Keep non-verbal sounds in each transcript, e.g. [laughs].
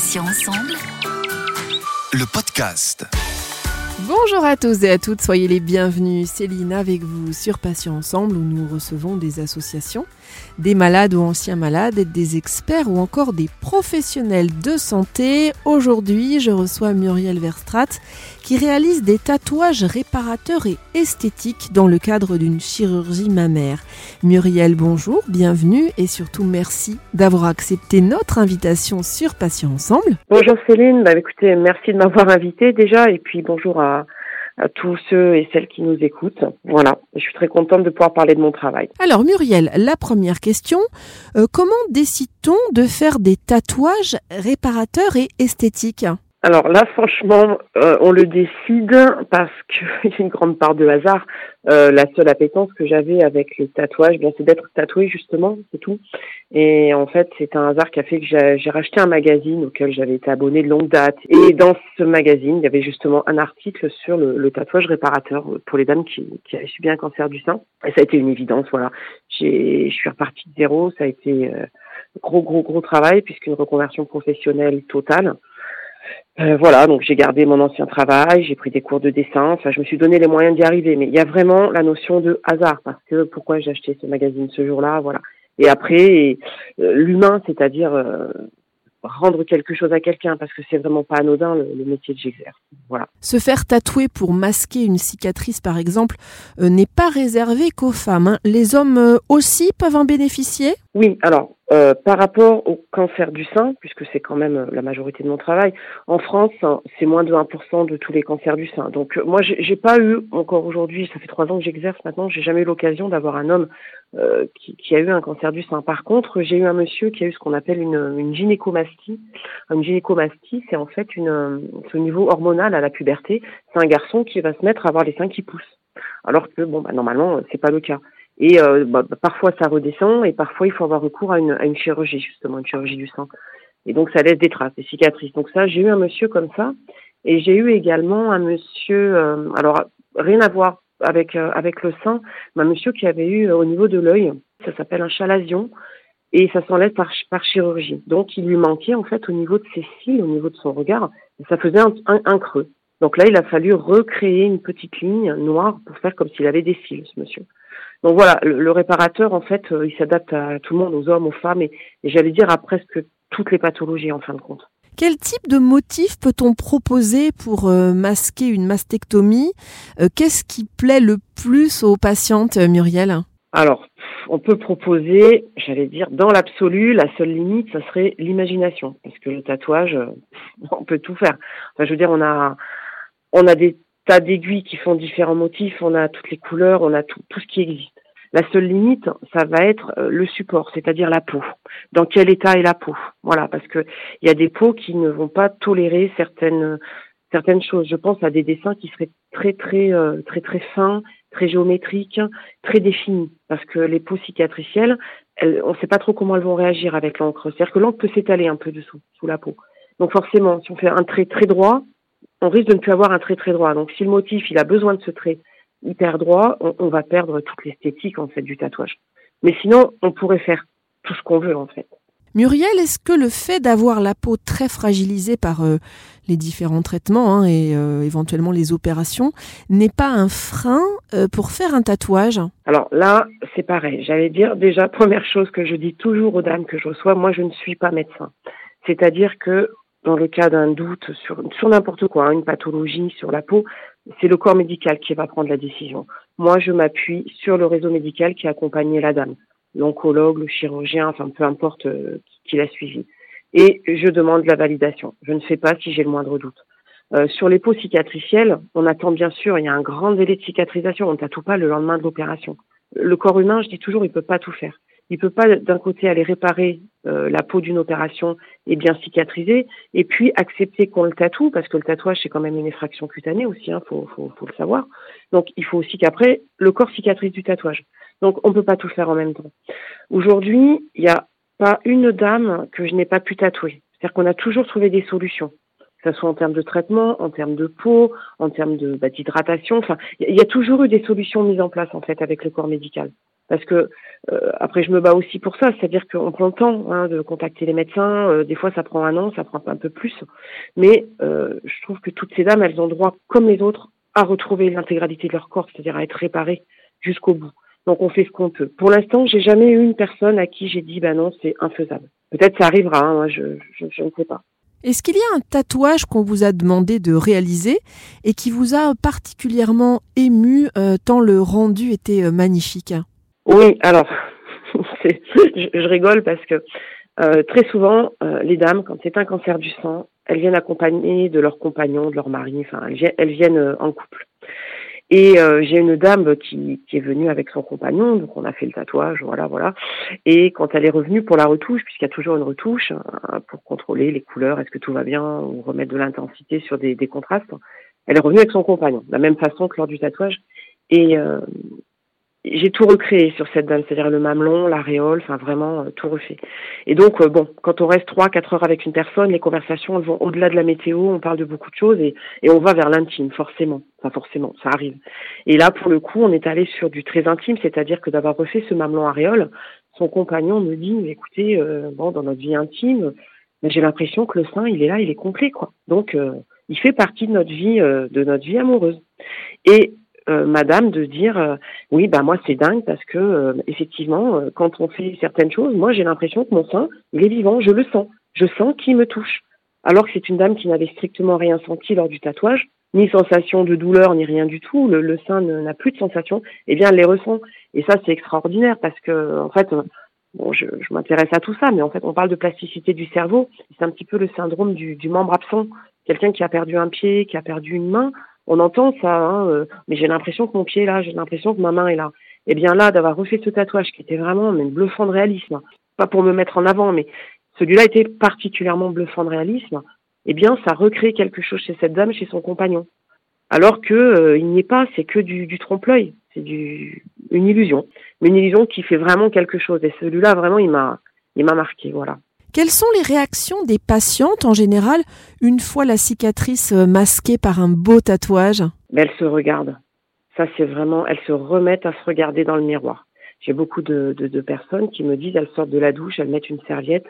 Passions ensemble. Le podcast. Bonjour à tous et à toutes, soyez les bienvenus. Céline avec vous sur Patients Ensemble où nous recevons des associations, des malades ou anciens malades, des experts ou encore des professionnels de santé. Aujourd'hui, je reçois Muriel Verstrat qui réalise des tatouages réparateurs et esthétiques dans le cadre d'une chirurgie mammaire. Muriel, bonjour, bienvenue et surtout merci d'avoir accepté notre invitation sur Patients Ensemble. Bonjour Céline, bah, écoutez, merci de m'avoir invité déjà et puis bonjour à, à tous ceux et celles qui nous écoutent. Voilà, je suis très contente de pouvoir parler de mon travail. Alors Muriel, la première question, euh, comment décide-t-on de faire des tatouages réparateurs et esthétiques? Alors là, franchement, euh, on le décide parce qu'il [laughs] y a une grande part de hasard. Euh, la seule appétence que j'avais avec les tatouages, bien, c'est d'être tatoué justement, c'est tout. Et en fait, c'est un hasard qui a fait que j'ai j'ai racheté un magazine auquel j'avais été abonnée de longue date. Et dans ce magazine, il y avait justement un article sur le, le tatouage réparateur pour les dames qui, qui avaient subi un cancer du sein. Et ça a été une évidence, voilà. J'ai, je suis repartie de zéro. Ça a été euh, gros, gros, gros travail puisqu'une reconversion professionnelle totale. Euh, voilà, donc j'ai gardé mon ancien travail, j'ai pris des cours de dessin, enfin je me suis donné les moyens d'y arriver, mais il y a vraiment la notion de hasard, parce que pourquoi j'ai acheté ce magazine ce jour-là, voilà. Et après, euh, l'humain, c'est-à-dire euh, rendre quelque chose à quelqu'un, parce que c'est vraiment pas anodin le, le métier que j'exerce. Voilà. Se faire tatouer pour masquer une cicatrice, par exemple, n'est pas réservé qu'aux femmes. hein. Les hommes aussi peuvent en bénéficier? Oui, alors euh, par rapport au cancer du sein, puisque c'est quand même euh, la majorité de mon travail, en France, hein, c'est moins de 1% de tous les cancers du sein. Donc euh, moi, j'ai pas eu encore aujourd'hui, ça fait trois ans que j'exerce maintenant, j'ai jamais eu l'occasion d'avoir un homme qui, a eu un cancer du sein. Par contre, j'ai eu un monsieur qui a eu ce qu'on appelle une, une gynécomastie. Une gynécomastie, c'est en fait une, au niveau hormonal à la puberté. C'est un garçon qui va se mettre à avoir les seins qui poussent, alors que bon, bah, normalement, c'est pas le cas. Et euh, bah, bah, parfois ça redescend et parfois il faut avoir recours à une, chirurgie justement, une chirurgie du sang. Et donc ça laisse des traces, des cicatrices. Donc ça, j'ai eu un monsieur comme ça et j'ai eu également un monsieur, euh, alors rien à voir avec euh, avec le sein, mais un monsieur qui avait eu au niveau de l'œil, ça s'appelle un chalazion et ça s'enlève par chirurgie. Donc il lui manquait en fait au niveau de ses cils, au niveau de son regard, et ça faisait un creux. Donc là, il a fallu recréer une petite ligne noire pour faire comme s'il avait des cils, ce monsieur. Donc voilà, le, le réparateur, en fait, euh, il s'adapte à tout le monde, aux hommes, aux femmes, et, et j'allais dire à presque toutes les pathologies, en fin de compte. Quel type de motif peut-on proposer pour euh, masquer une mastectomie? Euh, Qu'est-ce qui plaît le plus aux patientes, Muriel? Alors, on peut proposer, j'allais dire, dans l'absolu, la seule limite, ça serait l'imagination, parce que le tatouage, [laughs] on peut tout faire. Enfin, je veux dire, on a, on a des tas d'aiguilles qui font différents motifs, on a toutes les couleurs, on a tout, ce qui existe. La seule limite, ça va être euh, le support, c'est-à-dire la peau. Dans quel état est la peau? Voilà, parce que il y a des peaux qui ne vont pas tolérer certaines certaines choses. Je pense à des dessins qui seraient très très euh, très très fins, très géométriques, très définis, parce que les peaux cicatricielles, elles, on ne sait pas trop comment elles vont réagir avec l'encre. C'est-à-dire que l'encre peut s'étaler un peu dessous, sous la peau. Donc forcément, si on fait un trait très droit, on risque de ne plus avoir un trait très droit. Donc si le motif il a besoin de ce trait hyper droit, on, on va perdre toute l'esthétique en fait du tatouage. Mais sinon, on pourrait faire tout ce qu'on veut en fait. Muriel, est-ce que le fait d'avoir la peau très fragilisée par euh, les différents traitements hein, et euh, éventuellement les opérations n'est pas un frein euh, pour faire un tatouage? Alors là, c'est pareil. J'allais dire déjà [laughs] première chose que je dis toujours aux dames que je reçois, moi je ne suis pas médecin. C'est-à-dire que dans le cas d'un doute sur sur n'importe quoi, hein, une pathologie sur la peau, c'est le corps médical qui va prendre la décision. Moi, je m'appuie sur le réseau médical qui a accompagné la dame, l'oncologue, le chirurgien, enfin peu importe euh, qui, l'a suivi. Et je demande la validation. Je ne sais pas si j'ai le moindre doute. Euh, sur les peaux cicatricielles, on attend bien sûr, il y a un grand délai de cicatrisation. On ne tatoue pas le lendemain de l'opération. Le corps humain, je dis toujours, il peut pas tout faire. Il peut pas d'un côté aller réparer euh, la peau d'une opération et bien cicatriser, et puis accepter qu'on le tatoue, parce que le tatouage c'est quand même une effraction cutanée aussi, hein, faut, le savoir. Donc il faut aussi qu'après le corps cicatrise du tatouage. Donc on peut pas tout faire en même temps. Aujourd'hui, il n'y a pas une dame que je n'ai pas pu tatouer. C'est-à-dire qu'on a toujours trouvé des solutions que ce soit en termes de traitement, en termes de peau, en termes bah, d'hydratation. Il y a toujours eu des solutions mises en place en fait avec le corps médical. Parce que euh, après, je me bats aussi pour ça, c'est-à-dire qu'on prend le temps hein, de contacter les médecins. Euh, des fois, ça prend un an, ça prend un peu plus. Mais euh, je trouve que toutes ces dames, elles ont droit, comme les autres, à retrouver l'intégralité de leur corps, c'est-à-dire à être réparées jusqu'au bout. Donc, on fait ce qu'on peut. Pour l'instant, j'ai jamais eu une personne à qui j'ai dit, bah non, c'est infaisable. Peut-être ça arrivera, hein, je, je, je ne sais pas. Est-ce qu'il y a un tatouage qu'on vous a demandé de réaliser et qui vous a particulièrement ému tant le rendu était magnifique? Oui, alors, [laughs] je, rigole parce que euh, très souvent, euh, les dames, quand c'est un cancer du sang, elles viennent accompagnées de leur compagnon, de leur mari, enfin, elles, elles viennent euh, en couple. Et j'ai une dame qui, est venue avec son compagnon, donc on a fait le tatouage, voilà, voilà. Et quand elle est revenue pour la retouche, puisqu'il y a toujours une retouche hein, pour contrôler les couleurs, est-ce que tout va bien, ou remettre de l'intensité sur des, contrastes, elle est revenue avec son compagnon, de la même façon que lors du tatouage. Et, j'ai tout recréé sur cette dame, c'est-à-dire le mamelon, l'aréole, enfin vraiment euh, tout refait. Et donc euh, bon, quand on reste trois, quatre heures avec une personne, les conversations elles vont au-delà de la météo, on parle de beaucoup de choses et, et on va vers l'intime, forcément. Enfin forcément, ça arrive. Et là pour le coup, on est allé sur du très intime, c'est-à-dire que d'avoir refait ce mamelon aréole, son compagnon me dit, écoutez, euh, bon dans notre vie intime, j'ai l'impression que le sein il est là, il est complet quoi. Donc il fait partie de notre vie, de notre vie amoureuse. Et euh, madame de dire euh, oui bah moi c'est dingue parce que euh, effectivement quand on fait certaines choses moi j'ai l'impression que mon sein il est vivant. Je le sens. Je sens qu'il me touche. Alors que c'est une dame qui n'avait strictement rien senti lors du tatouage ni sensation de douleur ni rien du tout. Le, sein n'a plus de sensation. Et eh bien elle les ressent. Et ça c'est extraordinaire parce que en fait bon je, m'intéresse à tout ça mais en fait on parle de plasticité du cerveau. C'est un petit peu le syndrome du membre absent. Quelqu'un qui a perdu un pied qui a perdu une main on entend ça, hein, euh, mais j'ai l'impression que mon pied est là, j'ai l'impression que ma main est là. Et eh bien là, d'avoir refait ce tatouage qui était vraiment mais, bluffant de réalisme, pas pour me mettre en avant, mais celui-là était particulièrement bluffant de réalisme, eh bien ça recrée quelque chose chez cette dame, chez son compagnon. Alors que euh, il n'y est pas, c'est que du, trompe-l'œil, c'est du une illusion, mais une illusion qui fait vraiment quelque chose. Et celui-là, vraiment, il m'a, il m'a marqué, voilà. Quelles sont les réactions des patientes en général une fois la cicatrice euh, masquée par un beau tatouage? Elles se regardent. Ça, c'est vraiment, elles se remettent à se regarder dans le miroir. J'ai beaucoup de, personnes qui me disent, elles sortent de la douche, elles mettent une serviette,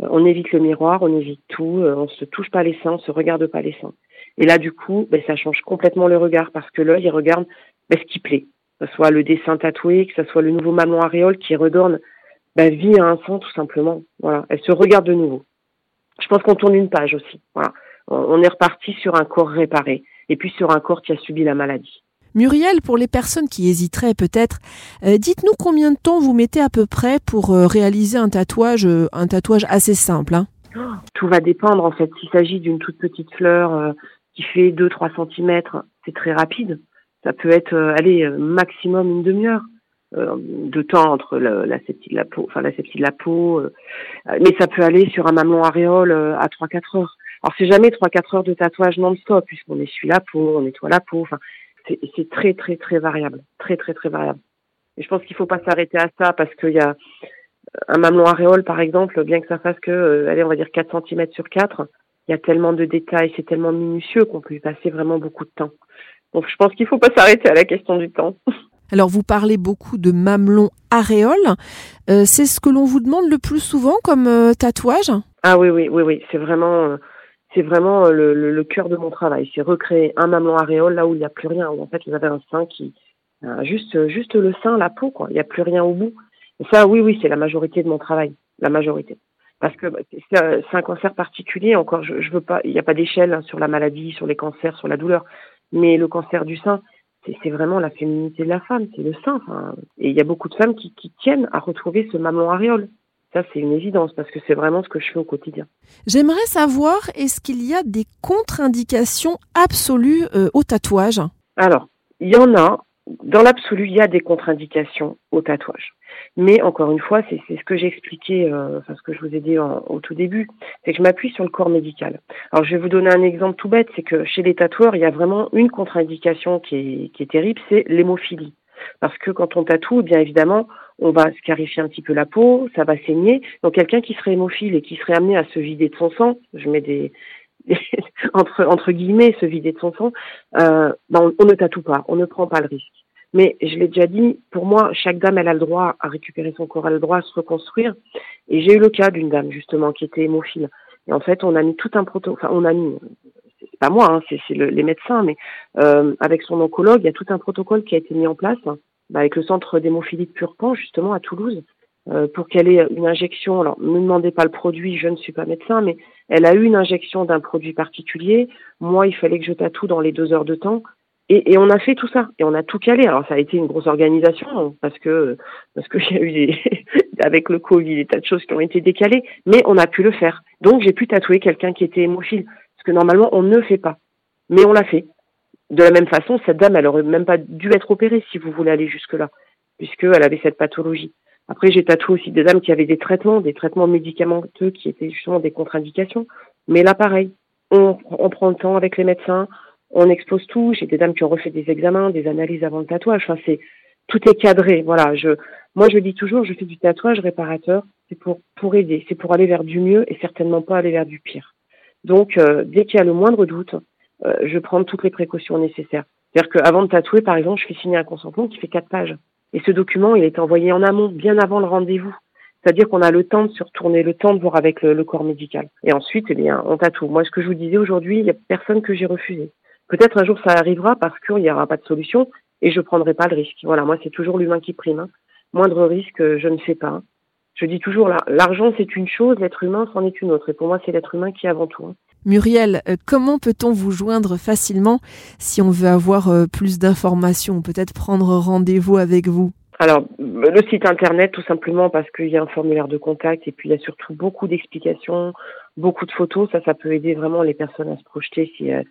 euh, on évite le miroir, on évite tout, euh, on se touche pas les seins, on se regarde pas les seins. Et là, du coup, ben, ça change complètement le regard parce que l'œil, il regarde ben, ce qui plaît. Que ce soit le dessin tatoué, que ce soit le nouveau mamelon aréole qui redonne bah, vie à un sang tout simplement. Voilà, elle se regarde de nouveau. Je pense qu'on tourne une page aussi. Voilà, on est reparti sur un corps réparé et puis sur un corps qui a subi la maladie. Muriel, pour les personnes qui hésiteraient peut-être, euh, dites-nous combien de temps vous mettez à peu près pour euh, réaliser un tatouage, euh, un tatouage assez simple. Hein Tout va dépendre en fait. S'il s'agit d'une toute petite fleur qui fait 2-3 cm, c'est très rapide. Ça peut être, allez, maximum une demi-heure. Euh, de temps entre l'aseptie de la peau, enfin l'aseptie de la peau, euh, mais ça peut aller sur un mamelon aréole euh, à 3-4 heures. Alors c'est jamais 3-4 heures de tatouage non-stop puisqu'on essuie la peau, on nettoie la peau. Enfin, c'est très très très variable, très très très variable. Et je pense qu'il faut pas s'arrêter à ça parce qu'il y a un mamelon aréole par exemple, bien que ça fasse que, allez on va dire 4 cm sur 4, il y a tellement de détails, c'est tellement minutieux qu'on peut y passer vraiment beaucoup de temps. Donc je pense qu'il faut pas s'arrêter à la question du temps. [laughs] Alors vous parlez beaucoup de mamelon aréole. Euh, c'est ce que l'on vous demande le plus souvent comme euh, tatouage? Ah oui, oui, oui, oui. C'est vraiment, euh, c'est vraiment le, cœur de mon travail. C'est recréer un mamelon aréole là où il n'y a plus rien. En fait vous avez un sein qui, juste, juste le sein, la peau, quoi. Il n'y a plus rien au bout. Et ça, oui, oui, c'est la majorité de mon travail. La majorité. Parce que bah, c'est un cancer particulier. Encore, je, je veux pas. Il n'y a pas d'échelle hein, sur la maladie, sur les cancers, sur la douleur. Mais le cancer du sein, c'est vraiment la féminité de la femme, c'est le sein. Enfin, et il y a beaucoup de femmes qui, qui tiennent à retrouver ce mamelon aréole. Ça, c'est une évidence parce que c'est vraiment ce que je fais au quotidien. J'aimerais savoir, est-ce qu'il y a des contre-indications absolues euh, au tatouage? Alors, il y en a. Dans l'absolu, il y a des contre-indications au tatouage. Mais encore une fois, c'est ce que j'ai expliqué, euh, enfin ce que je vous ai dit au tout début, c'est que je m'appuie sur le corps médical. Alors je vais vous donner un exemple tout bête, c'est que chez les tatoueurs, il y a vraiment une contre-indication qui est, qui est terrible, c'est l'hémophilie. Parce que quand on tatoue, bien évidemment, on va scarifier un petit peu la peau, ça va saigner. Donc quelqu'un qui serait hémophile et qui serait amené à se vider de son sang, je mets des, [laughs] entre, guillemets, se vider de son sang, euh, ben on, ne tatoue pas, on ne prend pas le risque. Mais je l'ai déjà dit, pour moi, chaque dame, elle a le droit à récupérer son corps, elle a le droit à se reconstruire. Et j'ai eu le cas d'une dame, justement, qui était hémophile. Et en fait, on a mis tout un protocole, enfin, on a mis, c'est pas moi, hein, c'est les médecins, mais euh, avec son oncologue, il y a tout un protocole qui a été mis en place bah, avec le centre d'hémophilie de Purpan, justement, à Toulouse, pour qu'elle ait une injection. Alors, ne me demandez pas le produit, je ne suis pas médecin, mais elle a eu une injection d'un produit particulier. Moi, il fallait que je tatoue dans les deux heures de temps. Et, on a fait tout ça et on a tout calé. Alors ça a été une grosse organisation parce que parce [laughs] y a eu des, [laughs] avec le Covid des tas de choses qui ont été décalées, mais on a pu le faire. Donc j'ai pu tatouer quelqu'un qui était hémophile, parce que normalement on ne fait pas, mais on l'a fait. De la même façon, cette dame, elle aurait même pas dû être opérée si vous voulez aller jusque là, puisqu'elle avait cette pathologie. Après, j'ai tatoué aussi des dames qui avaient des traitements, des traitements médicamenteux qui étaient justement des contre-indications. Mais là, pareil, on, prend le temps avec les médecins, on expose tout. J'ai des dames qui ont refait des examens, des analyses avant le tatouage. Enfin, c'est tout est cadré. Voilà. Je, moi, je dis toujours, je fais du tatouage réparateur. C'est pour pour aider, c'est pour aller vers du mieux et certainement pas aller vers du pire. Donc, euh, dès qu'il y a le moindre doute, euh, je prends toutes les précautions nécessaires. C'est-à-dire qu'avant de tatouer, par exemple, je fais signer un consentement qui fait quatre pages. Et ce document, il est envoyé en amont, bien avant le rendez-vous. C'est-à-dire qu'on a le temps de se retourner, le temps de voir avec le, corps médical. Et ensuite, eh bien, on tatoue. Moi, ce que je vous disais aujourd'hui, il n'y a personne que j'ai refusé. Peut-être un jour ça arrivera parce qu'il n'y aura pas de solution et je prendrai pas le risque. Voilà, moi, c'est toujours l'humain qui prime. Hein. Moindre risque, je ne sais pas. Je dis toujours, l'argent, c'est une chose, l'être humain, c'en est une autre. Et pour moi, c'est l'être humain qui est avant tout. Hein. Muriel, euh, comment peut-on vous joindre facilement si on veut avoir euh, plus d'informations, peut-être prendre rendez-vous avec vous? Alors, le site internet, tout simplement parce qu'il y a un formulaire de contact et puis il y a surtout beaucoup d'explications, beaucoup de photos. Ça, ça peut aider vraiment les personnes à se projeter si, euh,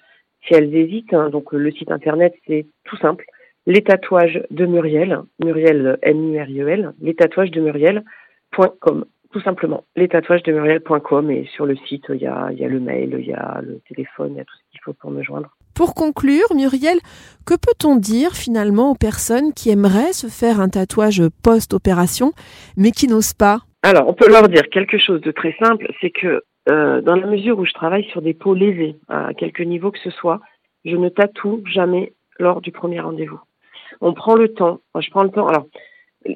si elles hésitent. Hein. Donc, le site internet, c'est tout simple. Les tatouages de Muriel, Muriel M-U-R-I-E-L, les tatouages de Muriel.com tout simplement. Les tatouages de Muriel.com et sur le site, il y a, il y a le mail, il y a le téléphone, il y a tout ce qu'il faut pour me joindre. Pour conclure, Muriel, que peut-on dire finalement aux personnes qui aimeraient se faire un tatouage post-opération, mais qui n'osent pas? Alors, on peut leur dire quelque chose de très simple, c'est que euh, dans la mesure où je travaille sur des peaux lésées, à quelque niveau que ce soit, je ne tatoue jamais lors du premier rendez-vous. On prend le temps, je prends le temps. Alors,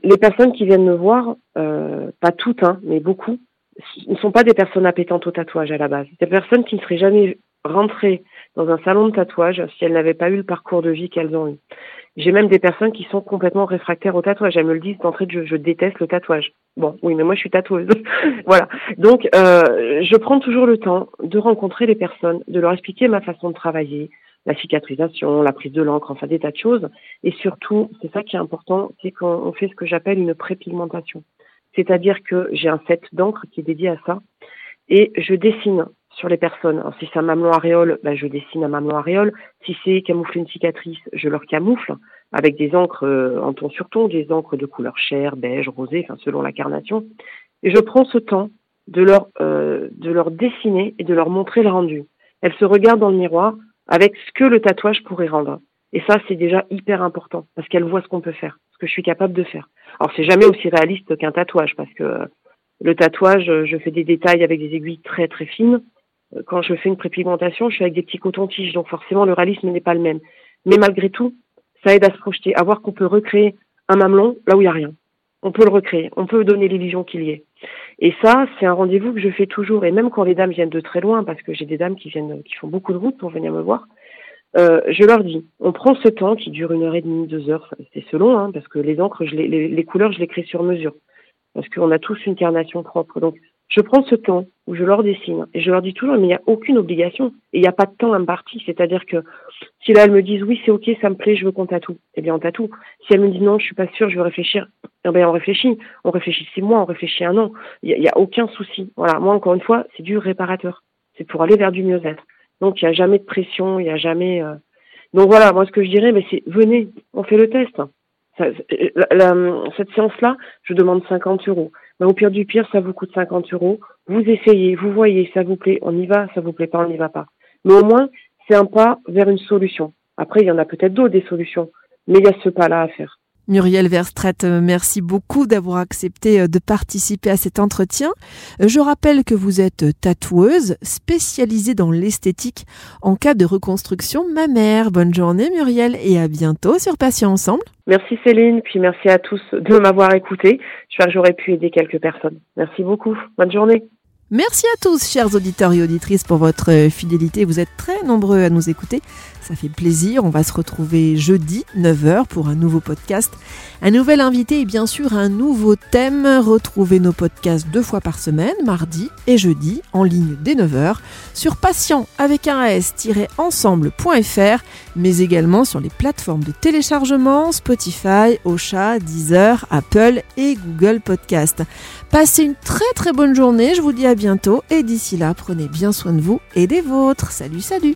les personnes qui viennent me voir, euh, pas toutes, hein, mais beaucoup, ne sont pas des personnes appétentes au tatouage à la base. Des personnes qui ne seraient jamais rentrées dans un salon de tatouage si elles n'avaient pas eu le parcours de vie qu'elles ont eu. J'ai même des personnes qui sont complètement réfractaires au tatouage. Elles me le disent d'entrée je déteste le tatouage. Bon, oui, mais moi je suis tatoueuse. [laughs] voilà. Donc, euh, je prends toujours le temps de rencontrer les personnes, de leur expliquer ma façon de travailler, la cicatrisation, la prise de l'encre, enfin des tas de choses. Et surtout, c'est ça qui est important, c'est qu'on fait ce que j'appelle une prépigmentation. C'est-à-dire que j'ai un set d'encre qui est dédié à ça et je dessine sur les personnes. Si c'est un mamelon aréole, ben, je dessine un mamelon aréole. Si c'est camoufler une cicatrice, je leur camoufle avec des encres euh, en ton sur ton, des encres de couleur chair, beige, rosé, enfin selon la carnation. Et je prends ce temps de leur euh, de leur dessiner et de leur montrer le rendu. Elles se regardent dans le miroir, avec ce que le tatouage pourrait rendre. Et ça, c'est déjà hyper important parce qu'elle voit ce qu'on peut faire, ce que je suis capable de faire. Alors, c'est jamais aussi réaliste qu'un tatouage parce que le tatouage, je fais des détails avec des aiguilles très très fines. Quand je fais une prépigmentation, je suis avec des petits cotons-tiges, donc forcément le réalisme n'est pas le même. Mais malgré tout, ça aide à se projeter, à voir qu'on peut recréer un mamelon là où il n'y a rien. On peut le recréer, on peut donner l'illusion qu'il y est. Et ça, c'est un rendez-vous que je fais toujours. Et même quand les dames viennent de très loin, parce que j'ai des dames qui viennent, qui font beaucoup de route pour venir me voir, euh, je leur dis, on prend ce temps qui dure une heure et demie, deux heures, c'est selon, hein, parce que les encres, les, couleurs, je les crée sur mesure, parce qu'on a tous une carnation propre. Donc, je prends ce temps où je leur dessine et je leur dis toujours, mais il n'y a aucune obligation et il n'y a pas de temps imparti. C'est-à-dire que si là elles me disent oui, c'est ok, ça me plaît, je veux qu'on tatoue, eh bien on tatoue. Si elles me disent non, je suis pas sûre, je veux réfléchir, eh bien on réfléchit. On réfléchit six mois, on réfléchit un an. Il n'y a, a, aucun souci. Voilà, moi encore une fois, c'est du réparateur. C'est pour aller vers du mieux-être. Donc il n'y a jamais de pression, il n'y a jamais. Euh, donc voilà, moi ce que je dirais, mais c'est venez, on fait le test. Cette séance-là, je demande 50 euros. Au pire du pire, ça vous coûte 50 euros. Vous essayez, vous voyez, ça vous plaît, on y va, ça vous plaît pas, on n'y va pas. Mais au moins, c'est un pas vers une solution. Après, il y en a peut-être d'autres des solutions, mais il y a ce pas-là à faire. Muriel Verstrat, euh, merci beaucoup d'avoir accepté euh, de participer à cet entretien. Euh, je rappelle que vous êtes tatoueuse spécialisée dans l'esthétique en cas de reconstruction mammaire. Bonne journée Muriel et à bientôt sur Patients Ensemble. Merci Céline, puis merci à tous de m'avoir écouté. J'espère que j'aurais pu aider quelques personnes. Merci beaucoup. Bonne journée. Merci à tous, chers auditeurs et auditrices, pour votre fidélité. Vous êtes très nombreux à nous écouter. Ça fait plaisir. On va se retrouver jeudi, 9h, pour un nouveau podcast. Un nouvel invité et bien sûr un nouveau thème. Retrouvez nos podcasts deux fois par semaine, mardi et jeudi, en ligne dès 9h, sur patient avec un s-ensemble.fr, mais également sur les plateformes de téléchargement Spotify, Ocha, Deezer, Apple et Google Podcast. Passez une très très bonne journée, je vous dis à bientôt et d'ici là, prenez bien soin de vous et des vôtres. Salut, salut